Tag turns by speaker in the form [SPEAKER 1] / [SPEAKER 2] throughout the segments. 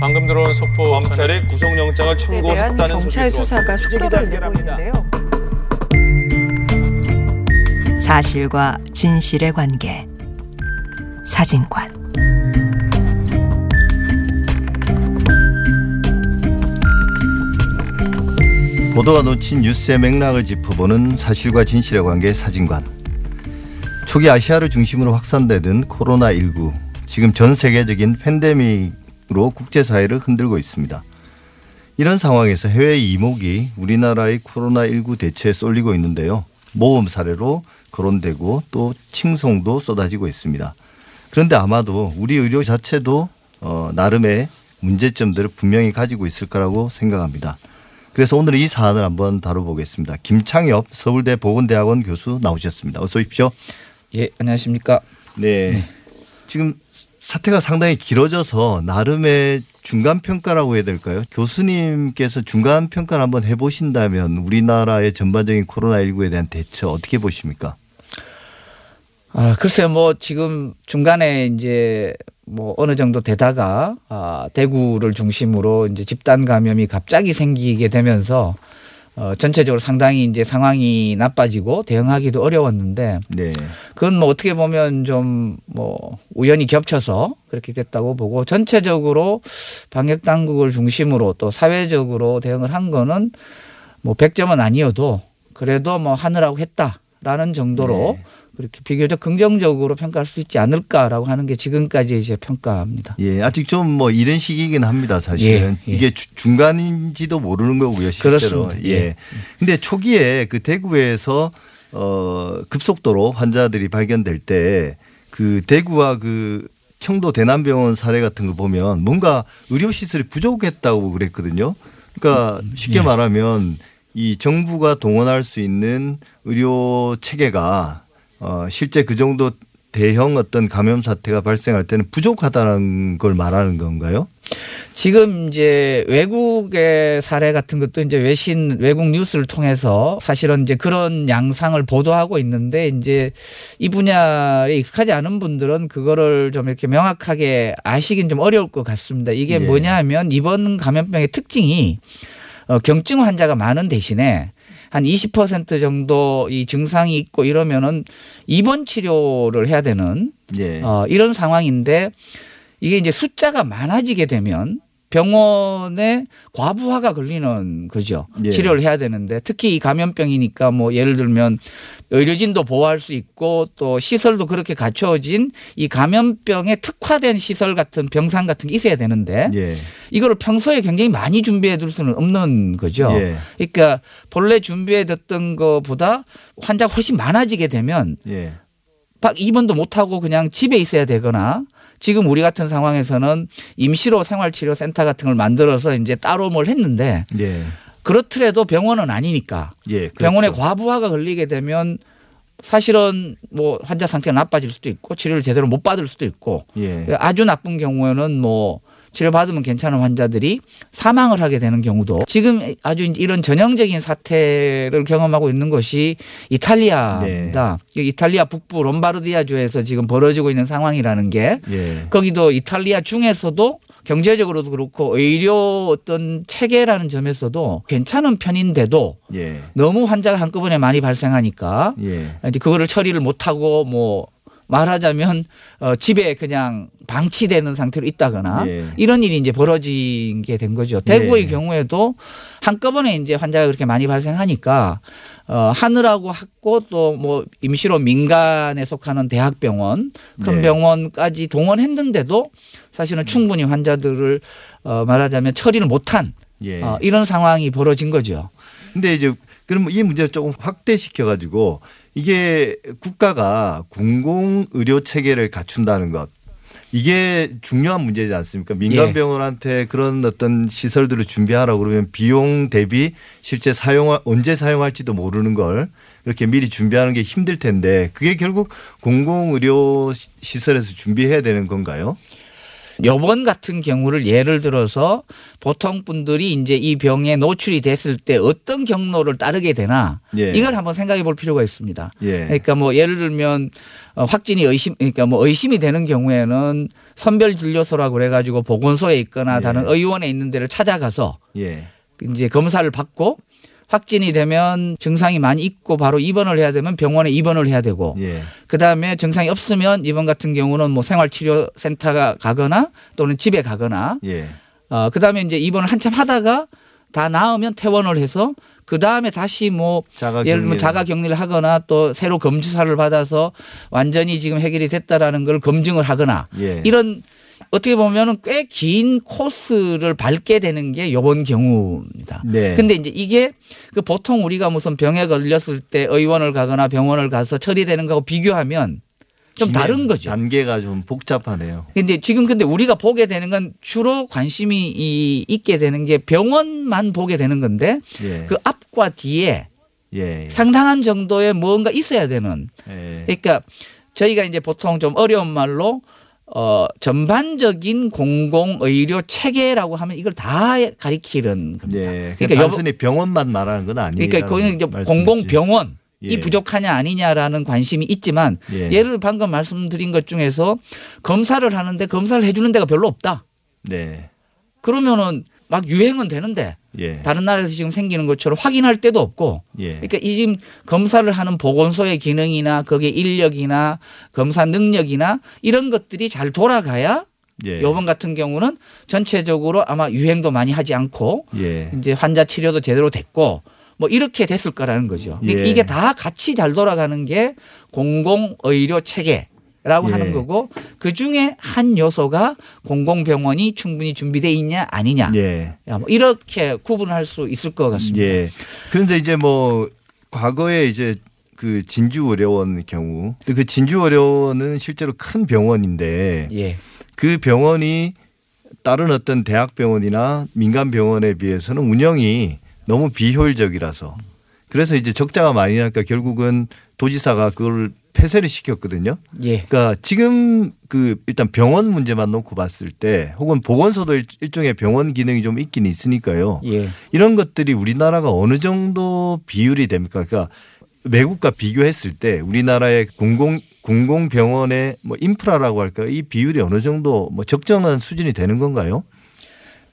[SPEAKER 1] 방금 들어온 속보
[SPEAKER 2] 검찰이 구속영장을
[SPEAKER 3] 에 대한
[SPEAKER 2] 청구했다는
[SPEAKER 3] 경찰
[SPEAKER 2] 소식이
[SPEAKER 3] 수사가 속도를 내고 있는데요.
[SPEAKER 4] 사실과 진실의 관계 사진관
[SPEAKER 5] 보도가 놓친 뉴스의 맥락을 짚어보는 사실과 진실의 관계 사진관. 초기 아시아를 중심으로 확산되던 코로나19 지금 전 세계적인 팬데믹으 로 국제사회를 흔들고 있습니다. 이런 상황에서 해외 이목이 우리나라의 코로나19 대처에 쏠리고 있는데요. 모범 사례로 거론되고 또 칭송도 쏟아지고 있습니다. 그런데 아마도 우리 의료 자체도 어, 나름의 문제점들을 분명히 가지고 있을 거라고 생각합니다. 그래서 오늘 이 사안을 한번 다뤄보겠습니다. 김창엽 서울대 보건대학원 교수 나오셨습니다. 어서 오십시오.
[SPEAKER 6] 예, 안녕하십니까.
[SPEAKER 5] 네. 지금 사태가 상당히 길어져서 나름의 중간 평가라고 해야 될까요? 교수님께서 중간 평가를 한번 해보신다면 우리나라의 전반적인 코로나19에 대한 대처 어떻게 보십니까?
[SPEAKER 6] 아, 글쎄요, 뭐 지금 중간에 이제 뭐 어느 정도 되다가 아, 대구를 중심으로 이제 집단 감염이 갑자기 생기게 되면서 어, 전체적으로 상당히 이제 상황이 나빠지고 대응하기도 어려웠는데
[SPEAKER 5] 네.
[SPEAKER 6] 그건 뭐 어떻게 보면 좀 뭐 우연히 겹쳐서 그렇게 됐다고 보고 전체적으로 방역 당국을 중심으로 또 사회적으로 대응을 한 거는 뭐 100점은 아니어도 그래도 뭐 하느라고 했다라는 정도로
[SPEAKER 5] 네.
[SPEAKER 6] 그렇게 비교적 긍정적으로 평가할 수 있지 않을까라고 하는 게 지금까지 이제 평가입니다.
[SPEAKER 5] 예, 아직 좀 뭐 이런 시기이긴 합니다, 사실은.
[SPEAKER 6] 예, 예.
[SPEAKER 5] 이게 주- 중간인지도 모르는 거고요, 실제로.
[SPEAKER 6] 그렇습니다.
[SPEAKER 5] 예.
[SPEAKER 6] 예.
[SPEAKER 5] 근데 초기에 그 대구에서 어 급속도로 환자들이 발견될 때 그 대구와 그 청도 대남병원 사례 같은 거 보면 뭔가 의료 시설이 부족했다고 그랬거든요. 그러니까 쉽게
[SPEAKER 6] 예.
[SPEAKER 5] 말하면 이 정부가 동원할 수 있는 의료 체계가 어 실제 그 정도 대형 어떤 감염 사태가 발생할 때는 부족하다는 걸 말하는 건가요?
[SPEAKER 6] 지금 이제 외국의 사례 같은 것도 이제 외신 외국 뉴스를 통해서 사실은 이제 그런 양상을 보도하고 있는데 이제 이 분야에 익숙하지 않은 분들은 그거를 좀 이렇게 명확하게 아시긴 좀 어려울 것 같습니다. 이게
[SPEAKER 5] 예.
[SPEAKER 6] 뭐냐 하면 이번 감염병의 특징이 어, 경증 환자가 많은 대신에 한 20% 정도 이 증상이 있고 이러면은 입원 치료를 해야 되는
[SPEAKER 5] 예.
[SPEAKER 6] 어, 이런 상황인데 이게 이제 숫자가 많아지게 되면 병원에 과부하가 걸리는 거죠.
[SPEAKER 5] 예.
[SPEAKER 6] 치료를 해야 되는데 특히 이 감염병이니까 뭐 예를 들면 의료진도 보호할 수 있고 또 시설도 그렇게 갖춰진 이 감염병에 특화된 시설 같은 병상 같은 게 있어야 되는데
[SPEAKER 5] 예.
[SPEAKER 6] 이거를 평소에 굉장히 많이 준비해 둘 수는 없는 거죠.
[SPEAKER 5] 예.
[SPEAKER 6] 그러니까 본래 준비해 뒀던 것보다 환자가 훨씬 많아지게 되면
[SPEAKER 5] 예.
[SPEAKER 6] 막 입원도 못하고 그냥 집에 있어야 되거나 지금 우리 같은 상황에서는 임시로 생활치료센터 같은 걸 만들어서 이제 따로 뭘 했는데
[SPEAKER 5] 예.
[SPEAKER 6] 그렇더라도 병원은 아니니까
[SPEAKER 5] 예. 그렇죠.
[SPEAKER 6] 병원에 과부하가 걸리게 되면 사실은 뭐 환자 상태가 나빠질 수도 있고 치료를 제대로 못 받을 수도 있고
[SPEAKER 5] 예.
[SPEAKER 6] 아주 나쁜 경우에는 뭐 치료받으면 괜찮은 환자들이 사망을 하게 되는 경우도 지금 아주 이런 전형적인 사태를 경험하고 있는 것이 이탈리아입니다. 이탈리아 북부 롬바르디아주에서 지금 벌어지고 있는 상황이라는 게
[SPEAKER 5] 예.
[SPEAKER 6] 거기도 이탈리아 중에서도 경제적으로도 그렇고 의료 어떤 체계라는 점에서도 괜찮은 편인데도
[SPEAKER 5] 예.
[SPEAKER 6] 너무 환자가 한꺼번에 많이 발생하니까
[SPEAKER 5] 예.
[SPEAKER 6] 이제 그거를 처리를 못하고 뭐 말하자면 어 집에 그냥 방치되는 상태로 있다거나
[SPEAKER 5] 예.
[SPEAKER 6] 이런 일이 이제 벌어진 게 된 거죠. 대구의
[SPEAKER 5] 예.
[SPEAKER 6] 경우에도 한꺼번에 이제 환자가 그렇게 많이 발생하니까 어 하느라고 했고 또 뭐 임시로 민간에 속하는 대학병원 그런
[SPEAKER 5] 네.
[SPEAKER 6] 병원까지 동원했는데도 사실은 충분히 환자들을 어 말하자면 처리를 못한
[SPEAKER 5] 예.
[SPEAKER 6] 어 이런 상황이 벌어진 거죠.
[SPEAKER 5] 근데 이제 그럼 이 문제를 조금 확대시켜 가지고 이게 국가가 공공 의료 체계를 갖춘다는 것 이게 중요한 문제지 않습니까? 민간
[SPEAKER 6] 예.
[SPEAKER 5] 병원한테 그런 어떤 시설들을 준비하라고 그러면 비용 대비 실제 사용 언제 사용할지도 모르는 걸 이렇게 미리 준비하는 게 힘들 텐데 그게 결국 공공 의료 시설에서 준비해야 되는 건가요?
[SPEAKER 6] 요번 같은 경우를 예를 들어서 보통 분들이 이제 이 병에 노출이 됐을 때 어떤 경로를 따르게 되나
[SPEAKER 5] 예.
[SPEAKER 6] 이걸 한번 생각해 볼 필요가 있습니다.
[SPEAKER 5] 예.
[SPEAKER 6] 그러니까 뭐 예를 들면 어, 확진이 의심 그러니까 뭐 의심이 되는 경우에는 선별 진료소라고 그래 가지고 보건소에 있거나
[SPEAKER 5] 예.
[SPEAKER 6] 다른 의원에 있는 데를 찾아가서
[SPEAKER 5] 예.
[SPEAKER 6] 이제 검사를 받고 확진이 되면 증상이 많이 있고 바로 입원을 해야 되면 병원에 입원을 해야 되고
[SPEAKER 5] 예.
[SPEAKER 6] 그다음에 증상이 없으면 이번 같은 경우는 뭐 생활치료센터가 가거나 또는 집에 가거나
[SPEAKER 5] 예.
[SPEAKER 6] 어 그다음에 이제 입원을 한참 하다가 다 나으면 퇴원을 해서 그 다음에 다시 뭐
[SPEAKER 5] 자가
[SPEAKER 6] 예를 들면 자가 격리를 하거나 또 새로 검주사를 받아서 완전히 지금 해결이 됐다라는 걸 검증을 하거나
[SPEAKER 5] 예.
[SPEAKER 6] 이런 어떻게 보면은 꽤 긴 코스를 밟게 되는 게 요번 경우입니다.
[SPEAKER 5] 네.
[SPEAKER 6] 근데 이제 이게 그 보통 우리가 무슨 병에 걸렸을 때 의원을 가거나 병원을 가서 처리되는 거하고 비교하면 좀 다른 거죠.
[SPEAKER 5] 단계가 좀 복잡하네요.
[SPEAKER 6] 근데 지금 근데 우리가 보게 되는 건 주로 관심이 이- 있게 되는 게 병원만 보게 되는 건데
[SPEAKER 5] 예.
[SPEAKER 6] 그 앞과 뒤에
[SPEAKER 5] 예.
[SPEAKER 6] 상당한 정도의 뭔가 있어야 되는
[SPEAKER 5] 예.
[SPEAKER 6] 그러니까 저희가 이제 보통 좀 어려운 말로 어 전반적인 공공 의료 체계라고 하면 이걸 다 가리키는 겁니다.
[SPEAKER 5] 예.
[SPEAKER 6] 그러니까
[SPEAKER 5] 단순히 병원만 말하는 건 아니에요.
[SPEAKER 6] 그러니까 거기는 이제 공공 병원 이
[SPEAKER 5] 예.
[SPEAKER 6] 부족하냐 아니냐라는 관심이 있지만
[SPEAKER 5] 예.
[SPEAKER 6] 예를 방금 말씀드린 것 중에서 검사를 하는데 검사를 해주는 데가 별로 없다.
[SPEAKER 5] 네.
[SPEAKER 6] 그러면은 막 유행은 되는데
[SPEAKER 5] 예.
[SPEAKER 6] 다른 나라에서 지금 생기는 것처럼 확인할 데도 없고
[SPEAKER 5] 예.
[SPEAKER 6] 그러니까 이 지금 검사를 하는 보건소의 기능이나 거기에 인력이나 검사 능력이나 이런 것들이 잘 돌아가야
[SPEAKER 5] 예.
[SPEAKER 6] 요번 같은 경우는 전체적으로 아마 유행도 많이 하지 않고
[SPEAKER 5] 예.
[SPEAKER 6] 이제 환자 치료도 제대로 됐고 뭐 이렇게 됐을 거라는 거죠. 그러니까
[SPEAKER 5] 예.
[SPEAKER 6] 이게 다 같이 잘 돌아가는 게 공공 의료 체계 라고
[SPEAKER 5] 예.
[SPEAKER 6] 하는 거고 그 중에 한 요소가 공공병원이 충분히 준비돼 있냐 아니냐
[SPEAKER 5] 예.
[SPEAKER 6] 야, 뭐 이렇게 구분할 수 있을 것 같습니다.
[SPEAKER 5] 예. 그런데 이제 뭐 과거에 이제 그 진주 의료원 경우 그 진주 의료원은 실제로 큰 병원인데
[SPEAKER 6] 예.
[SPEAKER 5] 그 병원이 다른 어떤 대학병원이나 민간 병원에 비해서는 운영이 너무 비효율적이라서 그래서 이제 적자가 많이 나니까 결국은 도지사가 그걸 폐쇄를 시켰거든요.
[SPEAKER 6] 예.
[SPEAKER 5] 그러니까 지금 그 일단 병원 문제만 놓고 봤을 때 혹은 보건소도 일- 일종의 병원 기능이 좀 있긴 있으니까요.
[SPEAKER 6] 예.
[SPEAKER 5] 이런 것들이 우리나라가 어느 정도 비율이 됩니까? 그러니까 외국과 비교했을 때 우리나라의 공공 공공병원의 뭐 인프라라고 할까 이 비율이 어느 정도 뭐 적정한 수준이 되는 건가요?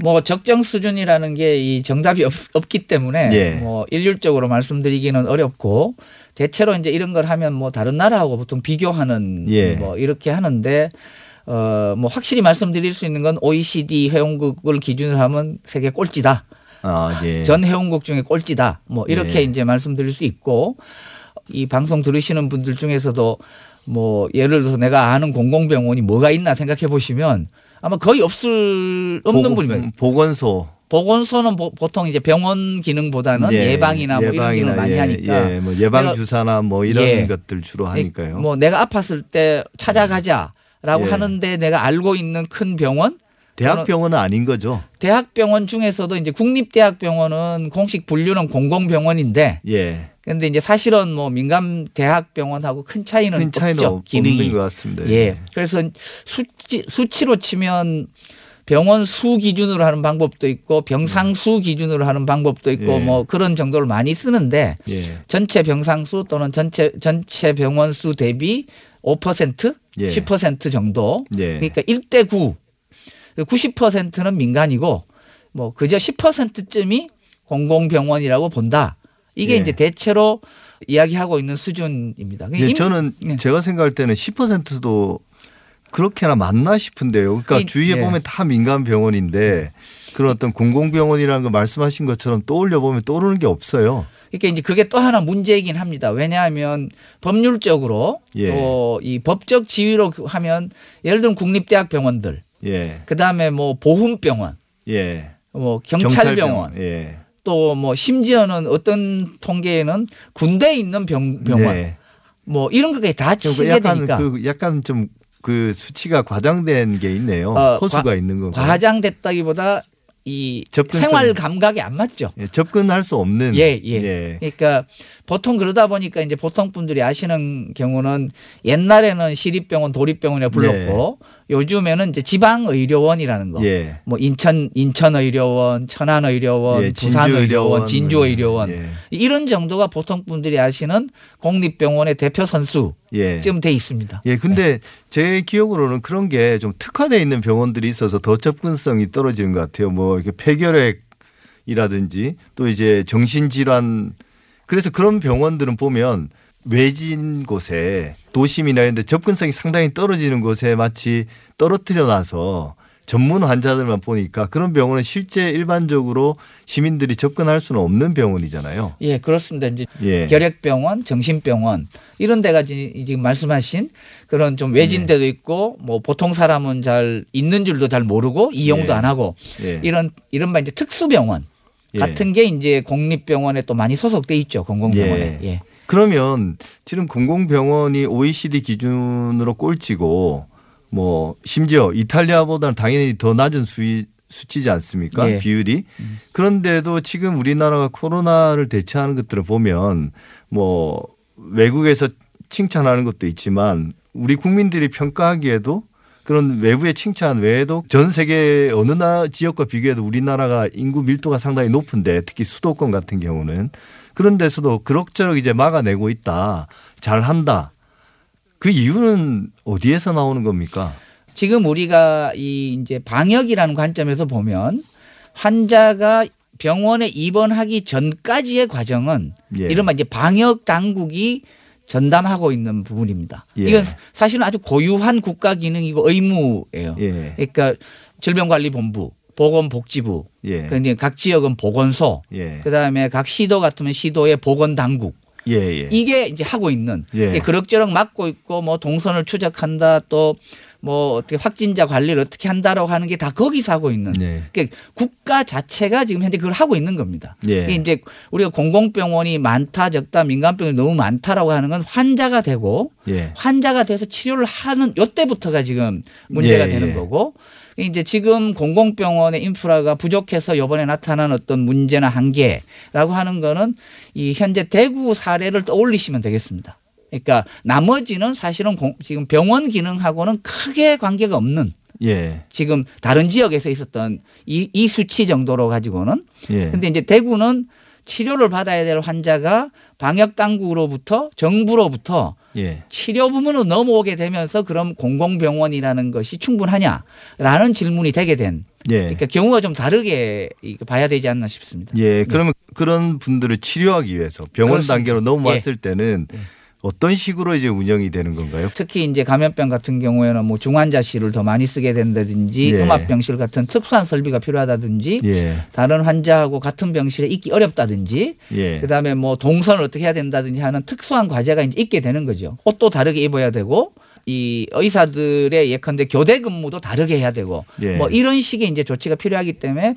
[SPEAKER 6] 뭐 적정 수준이라는 게 이 정답이 없, 없기 때문에
[SPEAKER 5] 예.
[SPEAKER 6] 뭐 일률적으로 말씀드리기는 어렵고 대체로 이제 이런 걸 하면 뭐 다른 나라하고 보통 비교하는
[SPEAKER 5] 예.
[SPEAKER 6] 뭐 이렇게 하는데 어 뭐 확실히 말씀드릴 수 있는 건 OECD 회원국을 기준으로 하면 세계 꼴찌다.
[SPEAKER 5] 아, 예.
[SPEAKER 6] 전 회원국 중에 꼴찌다. 뭐 이렇게
[SPEAKER 5] 예.
[SPEAKER 6] 이제 말씀드릴 수 있고 이 방송 들으시는 분들 중에서도 뭐 예를 들어서 내가 아는 공공병원이 뭐가 있나 생각해 보시면 아마 거의 없을 없는
[SPEAKER 5] 보건-
[SPEAKER 6] 분이면
[SPEAKER 5] 보건소
[SPEAKER 6] 보건소는 보- 보통 이제 병원 기능보다는
[SPEAKER 5] 예,
[SPEAKER 6] 예방이나 뭐 이런 기능을 많이
[SPEAKER 5] 예,
[SPEAKER 6] 하니까
[SPEAKER 5] 예, 뭐 예방 주사나 뭐 이런
[SPEAKER 6] 예.
[SPEAKER 5] 것들 주로 하니까요.
[SPEAKER 6] 뭐 내가 아팠을 때 찾아가자라고
[SPEAKER 5] 예.
[SPEAKER 6] 하는데 내가 알고 있는 큰 병원
[SPEAKER 5] 대학병원은 아닌 거죠.
[SPEAKER 6] 대학병원 중에서도 이제 국립대학병원은 공식 분류는 공공병원인데
[SPEAKER 5] 예.
[SPEAKER 6] 근데 이제 사실은 뭐 민간 대학병원하고 큰 차이는
[SPEAKER 5] 큰 차이는
[SPEAKER 6] 없죠.
[SPEAKER 5] 없-
[SPEAKER 6] 기능이.
[SPEAKER 5] 없는 것 같습니다.
[SPEAKER 6] 예. 그래서 수치, 수치로 치면 병원 수 기준으로 하는 방법도 있고 병상 수 기준으로 하는 방법도 있고
[SPEAKER 5] 예.
[SPEAKER 6] 뭐 그런 정도를 많이 쓰는데
[SPEAKER 5] 예.
[SPEAKER 6] 전체 병상 수 또는 전체 전체 병원 수 대비 5%
[SPEAKER 5] 예.
[SPEAKER 6] 10% 정도.
[SPEAKER 5] 예.
[SPEAKER 6] 그러니까 1대 9. 90%는 민간이고 뭐 그저 10%쯤이 공공병원이라고 본다. 이게
[SPEAKER 5] 예.
[SPEAKER 6] 이제 대체로 이야기하고 있는 수준입니다.
[SPEAKER 5] 예,
[SPEAKER 6] 임-
[SPEAKER 5] 저는
[SPEAKER 6] 예.
[SPEAKER 5] 제가 생각할 때는 10%도 그렇게나 많나 싶은데요. 그러니까
[SPEAKER 6] 이-
[SPEAKER 5] 주위에
[SPEAKER 6] 예.
[SPEAKER 5] 보면 다 민간 병원인데 그런 어떤 공공병원이라는 거 말씀하신 것처럼 떠올려 보면 떠오르는 게 없어요.
[SPEAKER 6] 그러니까 이제 그게 또 하나 문제이긴 합니다. 왜냐하면 법률적으로
[SPEAKER 5] 예.
[SPEAKER 6] 또이 법적 지위로 하면 예를 들면 국립대학병원들,
[SPEAKER 5] 예.
[SPEAKER 6] 그 다음에 뭐 보훈병원,
[SPEAKER 5] 예.
[SPEAKER 6] 뭐 경찰병원,
[SPEAKER 5] 예.
[SPEAKER 6] 또 뭐 심지어는 어떤 통계에는 군대에 있는 병, 병원,
[SPEAKER 5] 네.
[SPEAKER 6] 뭐 이런 것까지 다
[SPEAKER 5] 그러니까
[SPEAKER 6] 치게
[SPEAKER 5] 약간
[SPEAKER 6] 되니까
[SPEAKER 5] 그 약간 좀그 수치가 과장된 게 있네요.
[SPEAKER 6] 어,
[SPEAKER 5] 호수가
[SPEAKER 6] 과-
[SPEAKER 5] 있는 거.
[SPEAKER 6] 과장됐다기보다 이 생활 감각이 안 맞죠.
[SPEAKER 5] 예, 접근할 수 없는
[SPEAKER 6] 예, 예. 그러니까 보통 그러다 보니까 이제 보통 분들이 아시는 경우는 옛날에는 시립병원, 도립병원에 불렀고 요즘에는 이제 지방 의료원이라는 거.
[SPEAKER 5] 예.
[SPEAKER 6] 뭐 인천 인천 의료원, 천안 의료원,
[SPEAKER 5] 예,
[SPEAKER 6] 부산 의료원,
[SPEAKER 5] 진주 의료원,
[SPEAKER 6] 진주의료원
[SPEAKER 5] 예.
[SPEAKER 6] 이런 정도가 보통 분들이 아시는 공립병원의 대표 선수
[SPEAKER 5] 예.
[SPEAKER 6] 지금 돼 있습니다.
[SPEAKER 5] 예, 근데 제 기억으로는 그런 게 좀 특화되어 있는 병원들이 있어서 더 접근성이 떨어지는 것 같아요. 뭐 이렇게 폐결핵이라든지 또 이제 정신질환 그래서 그런 병원들은 보면 외진 곳에 도심이나 이런 데 접근성이 상당히 떨어지는 곳에 마치 떨어뜨려 놔서 전문 환자들만 보니까 그런 병원은 실제 일반적으로 시민들이 접근할 수는 없는 병원이잖아요.
[SPEAKER 6] 예, 그렇습니다. 이제
[SPEAKER 5] 예.
[SPEAKER 6] 결핵병원, 정신병원 이런 데가 지- 지금 말씀하신 그런 좀 외진 데도 있고 뭐 보통 사람은 잘 있는 줄도 잘 모르고 이용도
[SPEAKER 5] 예.
[SPEAKER 6] 안 하고
[SPEAKER 5] 예.
[SPEAKER 6] 이런 이른바 이제 특수병원
[SPEAKER 5] 예.
[SPEAKER 6] 같은 게 이제 공립병원에 또 많이 소속돼 있죠. 공공병원에.
[SPEAKER 5] 예.
[SPEAKER 6] 예.
[SPEAKER 5] 그러면 지금 공공병원이 OECD 기준으로 꼴찌고 뭐 심지어 이탈리아보다는 당연히 더 낮은 수위 수치지 않습니까?
[SPEAKER 6] 예.
[SPEAKER 5] 비율이. 그런데도 지금 우리나라가 코로나를 대처하는 것들을 보면 뭐 외국에서 칭찬하는 것도 있지만 우리 국민들이 평가하기에도 그런 외부의 칭찬 외에도 전 세계 어느 나 지역과 비교해도 우리나라가 인구 밀도가 상당히 높은데 특히 수도권 같은 경우는 그런 데서도 그럭저럭 이제 막아내고 있다. 잘한다. 그 이유는 어디에서 나오는 겁니까?
[SPEAKER 6] 지금 우리가 이 이제 방역이라는 관점에서 보면 환자가 병원에 입원하기 전까지의 과정은
[SPEAKER 5] 예.
[SPEAKER 6] 이른바 이제 방역 당국이 전담하고 있는 부분입니다.
[SPEAKER 5] 예.
[SPEAKER 6] 이건 사실은 아주 고유한 국가 기능이고 의무예요.
[SPEAKER 5] 예.
[SPEAKER 6] 그러니까 질병관리본부, 보건복지부,
[SPEAKER 5] 예.
[SPEAKER 6] 그 이제 각 지역은 보건소,
[SPEAKER 5] 예.
[SPEAKER 6] 그다음에 각 시도 같으면 시도의 보건당국
[SPEAKER 5] 예. 예.
[SPEAKER 6] 이게 이제 하고 있는
[SPEAKER 5] 예.
[SPEAKER 6] 그럭저럭 막고 있고 뭐 동선을 추적한다 또 뭐 어떻게 확진자 관리를 어떻게 한다라고 하는 게 다 거기서 하고 있는
[SPEAKER 5] 네.
[SPEAKER 6] 그러니까 국가 자체가 지금 현재 그걸 하고 있는 겁니다.
[SPEAKER 5] 예.
[SPEAKER 6] 이게 이제 우리가 공공병원이 많다 적다 민간병원이 너무 많다라고 하는 건 환자가 되고
[SPEAKER 5] 예.
[SPEAKER 6] 환자가 돼서 치료를 하는 요때부터가 지금 문제가
[SPEAKER 5] 예,
[SPEAKER 6] 되는
[SPEAKER 5] 예.
[SPEAKER 6] 거고 이제 지금 공공병원의 인프라가 부족해서 요번에 나타난 어떤 문제나 한계라고 하는 거는 이 현재 대구 사례를 떠올리시면 되겠습니다. 그러니까 나머지는 사실은 공- 지금 병원 기능하고는 크게 관계가 없는
[SPEAKER 5] 예.
[SPEAKER 6] 지금 다른 지역에서 있었던 이, 이 수치 정도로 가지고는
[SPEAKER 5] 예.
[SPEAKER 6] 근데 이제 대구는 치료를 받아야 될 환자가 방역 당국으로부터 정부로부터
[SPEAKER 5] 예.
[SPEAKER 6] 치료 부문으로 넘어오게 되면서 그럼 공공병원이라는 것이 충분하냐라는 질문이 되게 된
[SPEAKER 5] 예.
[SPEAKER 6] 그러니까 경우가 좀 다르게 봐야 되지 않나 싶습니다.
[SPEAKER 5] 예. 그러면 그런 분들을 치료하기 위해서 병원
[SPEAKER 6] 그렇습니다.
[SPEAKER 5] 단계로 넘어왔을 때는 어떤 식으로 이제 운영이 되는 건가요?
[SPEAKER 6] 특히 이제 감염병 같은 경우에는 뭐 중환자실을 더 많이 쓰게 된다든지
[SPEAKER 5] 예.
[SPEAKER 6] 음압병실 같은 특수한 설비가 필요하다든지
[SPEAKER 5] 예.
[SPEAKER 6] 다른 환자하고 같은 병실에 있기 어렵다든지
[SPEAKER 5] 예.
[SPEAKER 6] 그다음에 뭐 동선을 어떻게 해야 된다든지 하는 특수한 과제가 이제 있게 되는 거죠. 옷도 다르게 입어야 되고 이 의사들의 예컨대 교대 근무도 다르게 해야 되고
[SPEAKER 5] 예.
[SPEAKER 6] 뭐 이런 식의 이제 조치가 필요하기 때문에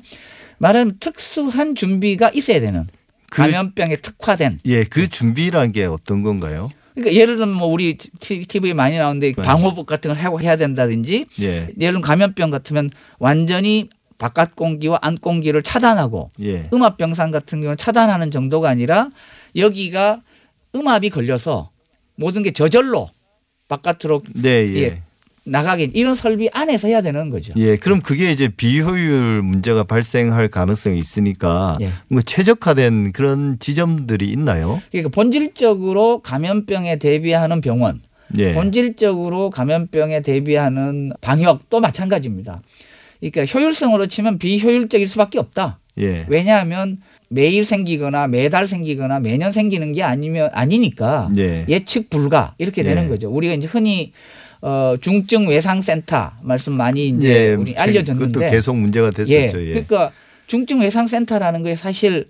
[SPEAKER 6] 말하면 특수한 준비가 있어야 되는
[SPEAKER 5] 그-
[SPEAKER 6] 감염병에 특화된
[SPEAKER 5] 예. 그 준비란 게 어떤 건가요?
[SPEAKER 6] 그러니까 예를 들면 뭐 우리 TV에 많이 나오는데 방호복 같은 걸 하고 해야 된다든지
[SPEAKER 5] 예.
[SPEAKER 6] 예를 들면 감염병 같으면 완전히 바깥 공기와 안 공기를 차단하고
[SPEAKER 5] 예.
[SPEAKER 6] 음압 병상 같은 경우는 차단하는 정도가 아니라 여기가 음압이 걸려서 모든 게 저절로 바깥으로
[SPEAKER 5] 네, 예.
[SPEAKER 6] 예. 나가게 이런 설비 안에서 해야 되는 거죠.
[SPEAKER 5] 예, 그럼 그게 이제 비효율 문제가 발생할 가능성이 있으니까
[SPEAKER 6] 예.
[SPEAKER 5] 뭐 최적화된 그런 지점들이 있나요?
[SPEAKER 6] 그러니까 본질적으로 감염병에 대비하는 병원,
[SPEAKER 5] 예.
[SPEAKER 6] 본질적으로 감염병에 대비하는 방역도 마찬가지입니다. 그러니까 효율성으로 치면 비효율적일 수밖에 없다.
[SPEAKER 5] 예.
[SPEAKER 6] 왜냐하면 매일 생기거나 매달 생기거나 매년 생기는 게 아니면 아니니까
[SPEAKER 5] 예.
[SPEAKER 6] 예측 불가 이렇게 되는
[SPEAKER 5] 예.
[SPEAKER 6] 거죠. 우리가 이제 흔히 어 중증 외상 센터 말씀 많이 이제
[SPEAKER 5] 예,
[SPEAKER 6] 우리
[SPEAKER 5] 그것도
[SPEAKER 6] 알려졌는데
[SPEAKER 5] 계속 문제가 됐었죠.
[SPEAKER 6] 예.
[SPEAKER 5] 예.
[SPEAKER 6] 그러니까 중증 외상 센터라는 게 사실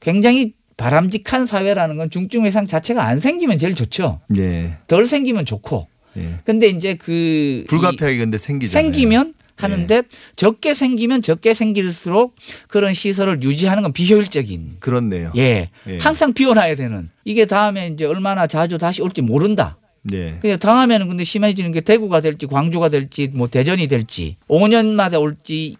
[SPEAKER 6] 굉장히 바람직한 사회라는 건 중증 외상 자체가 안 생기면 제일 좋죠.
[SPEAKER 5] 예.
[SPEAKER 6] 덜 생기면 좋고.
[SPEAKER 5] 예.
[SPEAKER 6] 근데 이제 그이
[SPEAKER 5] 불가피하게 근데 생기잖아요.
[SPEAKER 6] 생기면 하는데 적게 생기면 적게 생길수록 그런 시설을 유지하는 건 비효율적인
[SPEAKER 5] 그렇네요.
[SPEAKER 6] 예.
[SPEAKER 5] 예.
[SPEAKER 6] 항상 비워놔야 되는. 이게 다음에 이제 얼마나 자주 다시 올지 모른다.
[SPEAKER 5] 네.
[SPEAKER 6] 그냥 다음에는 근데 심해지는 게 대구가 될지 광주가 될지 뭐 대전이 될지 5년마다 올지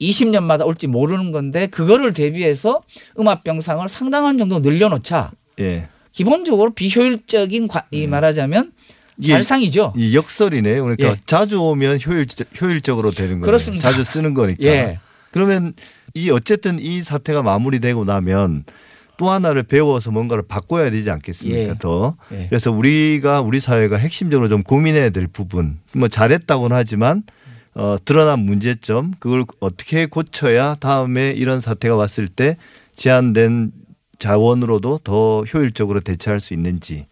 [SPEAKER 6] 20년마다 올지 모르는 건데 그거를 대비해서 음압 병상을 상당한 정도 늘려놓자.
[SPEAKER 5] 예.
[SPEAKER 6] 기본적으로 비효율적인 과- 이 말하자면
[SPEAKER 5] 이게
[SPEAKER 6] 발상이죠.
[SPEAKER 5] 이 역설이네. 그러니까
[SPEAKER 6] 예.
[SPEAKER 5] 자주 오면 효율 효율적으로 되는 거예요.
[SPEAKER 6] 그렇습니다.
[SPEAKER 5] 자주 쓰는 거니까.
[SPEAKER 6] 예.
[SPEAKER 5] 그러면 이 어쨌든 이 사태가 마무리되고 나면 또 하나를 배워서 뭔가를 바꿔야 되지 않겠습니까?
[SPEAKER 6] 예.
[SPEAKER 5] 더.
[SPEAKER 6] 예.
[SPEAKER 5] 그래서 우리가 우리 사회가 핵심적으로 좀 고민해야 될 부분. 뭐 잘했다고는 하지만 어, 드러난 문제점 그걸 어떻게 고쳐야 다음에 이런 사태가 왔을 때 제한된 자원으로도 더 효율적으로 대처할 수 있는지.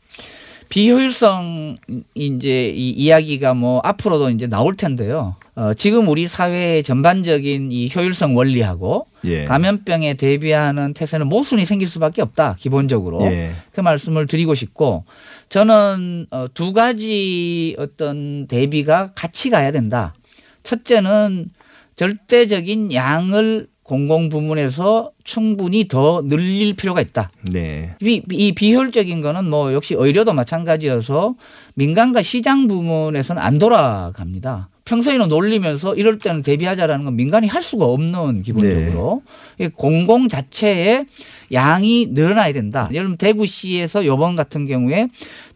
[SPEAKER 6] 비효율성 이제 이 이야기가 뭐 앞으로도 이제 나올 텐데요. 어, 지금 우리 사회의 전반적인 이 효율성 원리하고
[SPEAKER 5] 예.
[SPEAKER 6] 감염병에 대비하는 태세는 모순이 생길 수밖에 없다. 기본적으로
[SPEAKER 5] 예.
[SPEAKER 6] 그 말씀을 드리고 싶고 저는 어, 두 가지 어떤 대비가 같이 가야 된다. 첫째는 절대적인 양을 공공 부문에서 충분히 더 늘릴 필요가 있다.
[SPEAKER 5] 네.
[SPEAKER 6] 이, 이 비효율적인 거는 뭐 역시 의료도 마찬가지여서 민간과 시장 부문에서는 안 돌아갑니다. 평소에는 놀리면서 이럴 때는 대비하자라는 건 민간이 할 수가 없는 기본적으로 이 공공 자체의 양이 늘어나야 된다. 예를 들면 대구시에서 요번 같은 경우에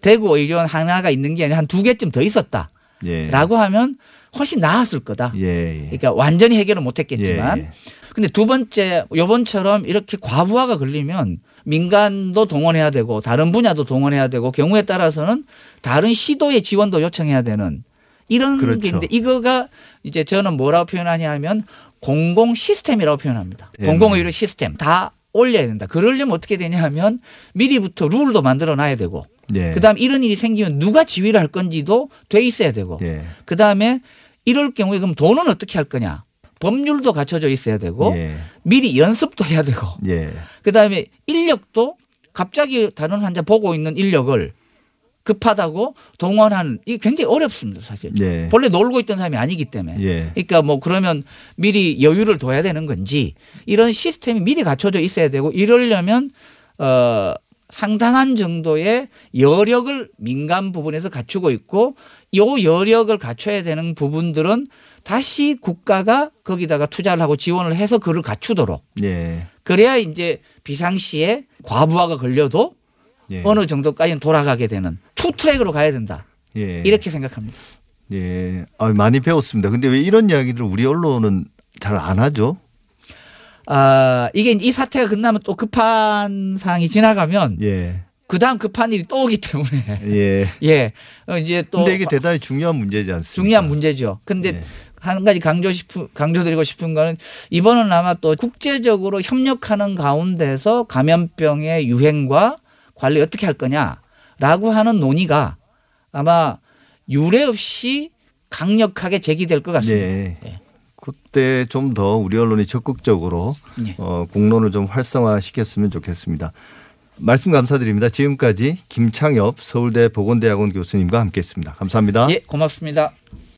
[SPEAKER 6] 대구 의료원 하나가 있는 게 아니라 한 두 개쯤 더 있었다.
[SPEAKER 5] 예.
[SPEAKER 6] 라고 하면 훨씬 나았을 거다.
[SPEAKER 5] 예. 예.
[SPEAKER 6] 그러니까 완전히 해결은 못 했겠지만
[SPEAKER 5] 예.
[SPEAKER 6] 근데 두 번째 요번처럼 이렇게 과부하가 걸리면 민간도 동원해야 되고 다른 분야도 동원해야 되고 경우에 따라서는 다른 시도의 지원도 요청해야 되는 이런
[SPEAKER 5] 그렇죠.
[SPEAKER 6] 게 있는데 이거가 이제 저는 뭐라고 표현하냐 하면 공공 시스템이라고 표현합니다.
[SPEAKER 5] 예.
[SPEAKER 6] 공공의료 시스템 다 올려야 된다. 그러려면 어떻게 되냐 하면 미리부터 룰도 만들어 놔야 되고
[SPEAKER 5] 예.
[SPEAKER 6] 그다음 이런 일이 생기면 누가 지휘를 할 건지도 돼 있어야 되고
[SPEAKER 5] 예.
[SPEAKER 6] 그 다음에 이럴 경우에 그럼 돈은 어떻게 할 거냐? 법률도 갖춰져 있어야 되고
[SPEAKER 5] 예.
[SPEAKER 6] 미리 연습도 해야 되고
[SPEAKER 5] 예.
[SPEAKER 6] 그 다음에 인력도 갑자기 다른 환자 보고 있는 인력을 급하다고 동원하는 이게 굉장히 어렵습니다 사실.
[SPEAKER 5] 예.
[SPEAKER 6] 본래 놀고 있던 사람이 아니기 때문에.
[SPEAKER 5] 예.
[SPEAKER 6] 그러니까 뭐 그러면 미리 여유를 둬야 되는 건지 이런 시스템이 미리 갖춰져 있어야 되고 이러려면 어 상당한 정도의 여력을 민간 부분에서 갖추고 있고 요 여력을 갖춰야 되는 부분들은 다시 국가가 거기다가 투자를 하고 지원을 해서 그를 갖추도록
[SPEAKER 5] 예.
[SPEAKER 6] 그래야 이제 비상시에 과부하가 걸려도
[SPEAKER 5] 예.
[SPEAKER 6] 어느 정도까지는 돌아가게 되는 two track으로 가야 된다.
[SPEAKER 5] 예.
[SPEAKER 6] 이렇게 생각합니다.
[SPEAKER 5] 예. 아, 많이 배웠습니다. 근데 왜 이런 이야기들을 우리 언론은 잘 안 하죠?
[SPEAKER 6] 아, 이게 이 사태가 끝나면 또 급한 상황이 지나가면
[SPEAKER 5] 예.
[SPEAKER 6] 그 다음 급한 일이 또 오기 때문에.
[SPEAKER 5] 예.
[SPEAKER 6] 예. 어, 이제 또.
[SPEAKER 5] 근데 이게 대단히 중요한 문제지 않습니까?
[SPEAKER 6] 중요한 문제죠. 근데
[SPEAKER 5] 예.
[SPEAKER 6] 한 가지 강조 싶은, 강조드리고 싶은 거는 이번은 아마 또 국제적으로 협력하는 가운데서 감염병의 유행과 관리 어떻게 할 거냐라고 하는 논의가 아마 유례 없이 강력하게 제기될 것 같습니다.
[SPEAKER 5] 예.
[SPEAKER 6] 예.
[SPEAKER 5] 그때 좀 더 우리 언론이 적극적으로
[SPEAKER 6] 예.
[SPEAKER 5] 어, 공론을 좀 활성화 시켰으면 좋겠습니다. 말씀 감사드립니다. 지금까지 김창엽 서울대 보건대학원 교수님과 함께했습니다. 감사합니다.
[SPEAKER 6] 예, 고맙습니다.